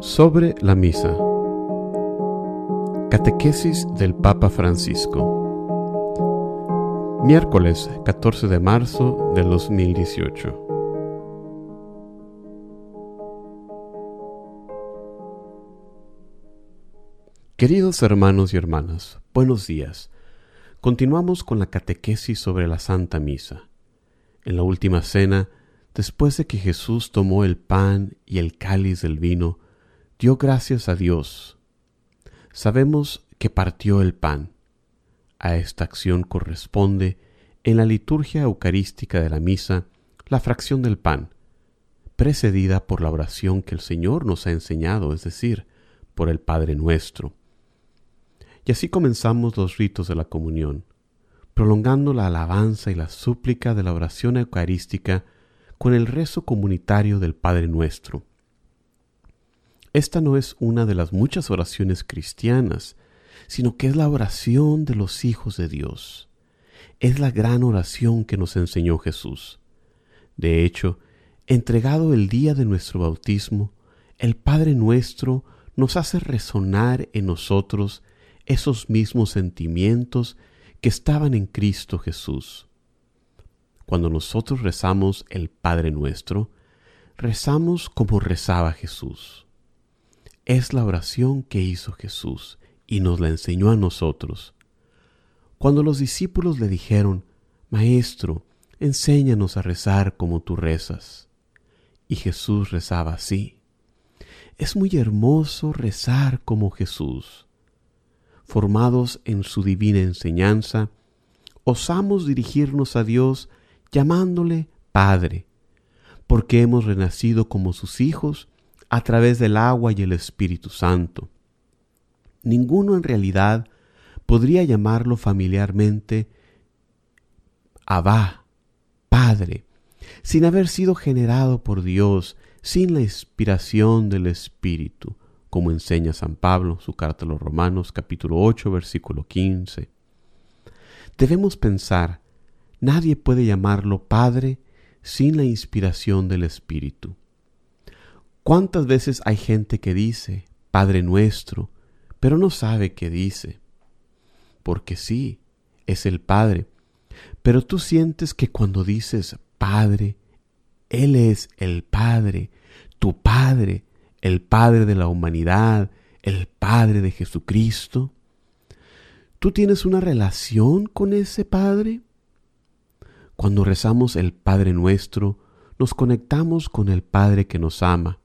Sobre la misa. Catequesis del Papa Francisco. Miércoles 14 de marzo del 2018. Queridos hermanos y hermanas, buenos días. Continuamos con la catequesis sobre la Santa Misa. En la última cena, después de que Jesús tomó el pan y el cáliz del vino, dio gracias a Dios. Sabemos que partió el pan. A esta acción corresponde, en la liturgia eucarística de la misa, la fracción del pan, precedida por la oración que el Señor nos ha enseñado, es decir, por el Padre nuestro. Y así comenzamos los ritos de la comunión, prolongando la alabanza y la súplica de la oración eucarística con el rezo comunitario del Padre nuestro esta no es una de las muchas oraciones cristianas, sino que es la oración de los hijos de Dios. Es la gran oración que nos enseñó Jesús. De hecho, entregado el día de nuestro bautismo, el Padre nuestro nos hace resonar en nosotros esos mismos sentimientos que estaban en Cristo Jesús. Cuando nosotros rezamos el Padre nuestro, rezamos como rezaba Jesús es la oración que hizo Jesús y nos la enseñó a nosotros. Cuando los discípulos le dijeron, Maestro, enséñanos a rezar como tú rezas. Y Jesús rezaba así. Es muy hermoso rezar como Jesús. Formados en su divina enseñanza, osamos dirigirnos a Dios llamándole Padre, porque hemos renacido como sus hijos a través del agua y el Espíritu Santo. Ninguno en realidad podría llamarlo familiarmente Abba, Padre, sin haber sido generado por Dios, sin la inspiración del Espíritu, como enseña San Pablo, su carta a los Romanos capítulo 8 versículo 15. Debemos pensar, nadie puede llamarlo Padre sin la inspiración del Espíritu. ¿Cuántas veces hay gente que dice, Padre nuestro, pero no sabe qué dice? Porque sí, es el Padre, pero tú sientes que cuando dices Padre, Él es el Padre, tu Padre, el Padre de la humanidad, el Padre de Jesucristo. ¿Tú tienes una relación con ese Padre? Cuando rezamos el Padre nuestro, nos conectamos con el Padre que nos ama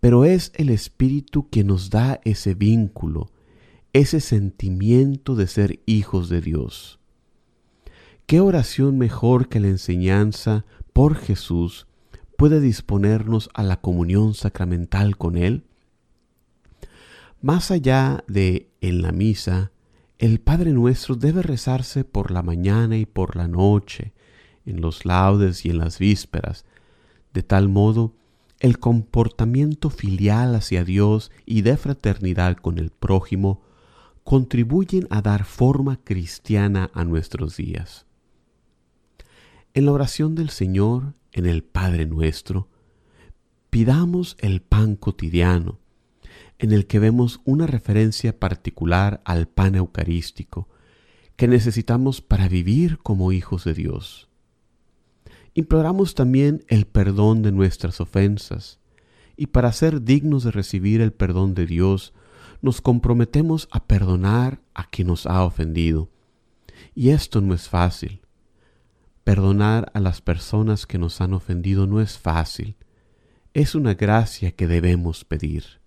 pero es el Espíritu quien nos da ese vínculo, ese sentimiento de ser hijos de Dios. ¿Qué oración mejor que la enseñanza por Jesús puede disponernos a la comunión sacramental con Él? Más allá de en la misa, el Padre nuestro debe rezarse por la mañana y por la noche, en los laudes y en las vísperas, de tal modo el comportamiento filial hacia Dios y de fraternidad con el prójimo contribuyen a dar forma cristiana a nuestros días. En la oración del Señor, en el Padre nuestro, pidamos el pan cotidiano, en el que vemos una referencia particular al pan eucarístico, que necesitamos para vivir como hijos de Dios. Imploramos también el perdón de nuestras ofensas, y para ser dignos de recibir el perdón de Dios, nos comprometemos a perdonar a quien nos ha ofendido. Y esto no es fácil. Perdonar a las personas que nos han ofendido no es fácil. Es una gracia que debemos pedir.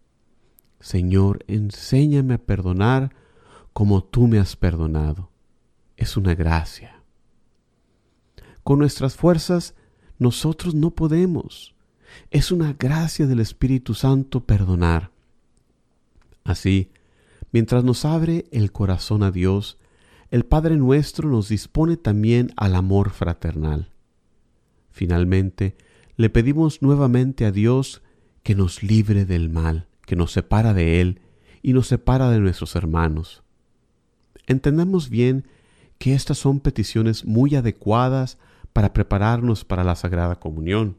Señor, enséñame a perdonar como tú me has perdonado. Es una gracia. Con nuestras fuerzas nosotros no podemos. Es una gracia del Espíritu Santo perdonar. Así, mientras nos abre el corazón a Dios, el Padre nuestro nos dispone también al amor fraternal. Finalmente, le pedimos nuevamente a Dios que nos libre del mal, que nos separa de Él y nos separa de nuestros hermanos. Entendemos bien que estas son peticiones muy adecuadas para prepararnos para la Sagrada Comunión.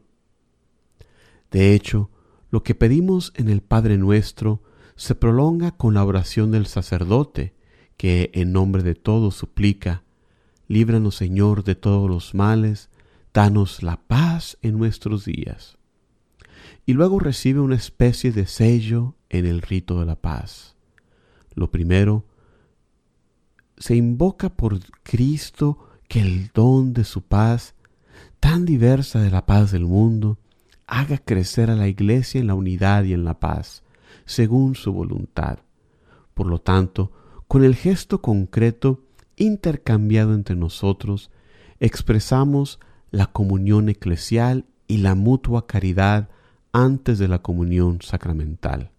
De hecho, lo que pedimos en el Padre nuestro se prolonga con la oración del sacerdote, que en nombre de todos suplica, líbranos Señor de todos los males, danos la paz en nuestros días. Y luego recibe una especie de sello en el rito de la paz. Lo primero, se invoca por Cristo que el don de su paz, tan diversa de la paz del mundo, haga crecer a la Iglesia en la unidad y en la paz, según su voluntad. Por lo tanto, con el gesto concreto intercambiado entre nosotros, expresamos la comunión eclesial y la mutua caridad antes de la comunión sacramental.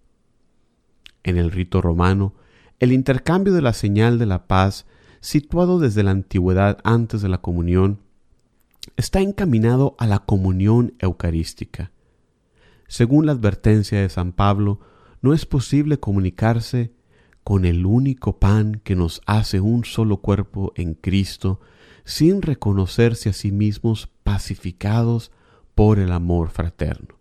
En el rito romano, el intercambio de la señal de la paz, situado desde la antigüedad antes de la comunión, está encaminado a la comunión eucarística. Según la advertencia de San Pablo, no es posible comunicarse con el único pan que nos hace un solo cuerpo en Cristo sin reconocerse a sí mismos pacificados por el amor fraterno.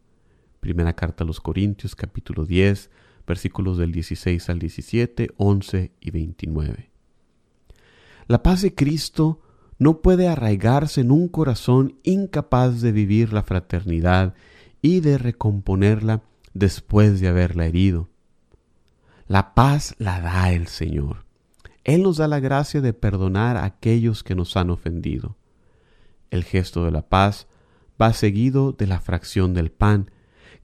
Primera carta a los Corintios capítulo 10 versículos del 16 al 17, 11 y 29. La paz de Cristo no puede arraigarse en un corazón incapaz de vivir la fraternidad y de recomponerla después de haberla herido. La paz la da el Señor. Él nos da la gracia de perdonar a aquellos que nos han ofendido. El gesto de la paz va seguido de la fracción del pan,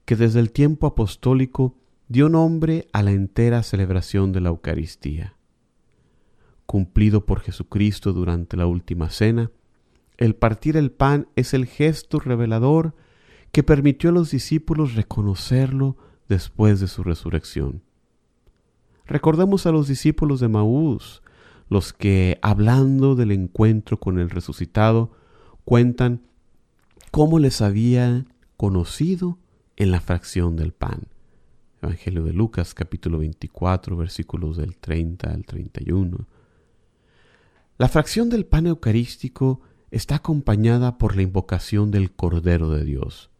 que desde el tiempo apostólico dio nombre a la entera celebración de la Eucaristía cumplido por Jesucristo durante la última cena, el partir el pan es el gesto revelador que permitió a los discípulos reconocerlo después de su resurrección. Recordemos a los discípulos de Maús, los que, hablando del encuentro con el resucitado, cuentan cómo les había conocido en la fracción del pan. Evangelio de Lucas capítulo 24 versículos del 30 al 31. La fracción del pan eucarístico está acompañada por la invocación del Cordero de Dios,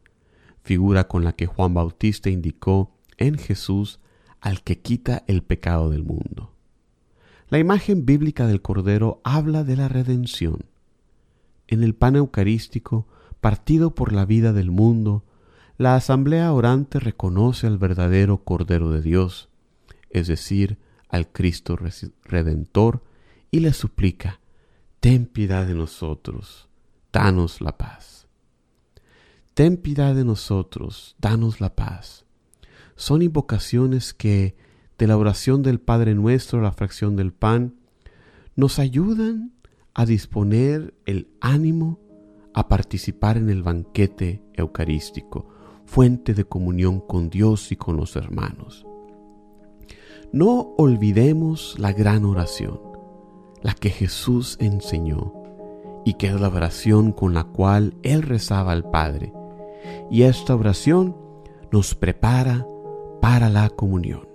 figura con la que Juan Bautista indicó en Jesús al que quita el pecado del mundo. La imagen bíblica del Cordero habla de la redención. En el pan eucarístico, partido por la vida del mundo, la asamblea orante reconoce al verdadero Cordero de Dios, es decir, al Cristo Redentor, y le suplica, ten piedad de nosotros, danos la paz. Ten piedad de nosotros, danos la paz. Son invocaciones que, de la oración del Padre nuestro, la fracción del pan, nos ayudan a disponer el ánimo a participar en el banquete eucarístico, fuente de comunión con Dios y con los hermanos. No olvidemos la gran oración la que Jesús enseñó y que es la oración con la cual Él rezaba al Padre. Y esta oración nos prepara para la comunión.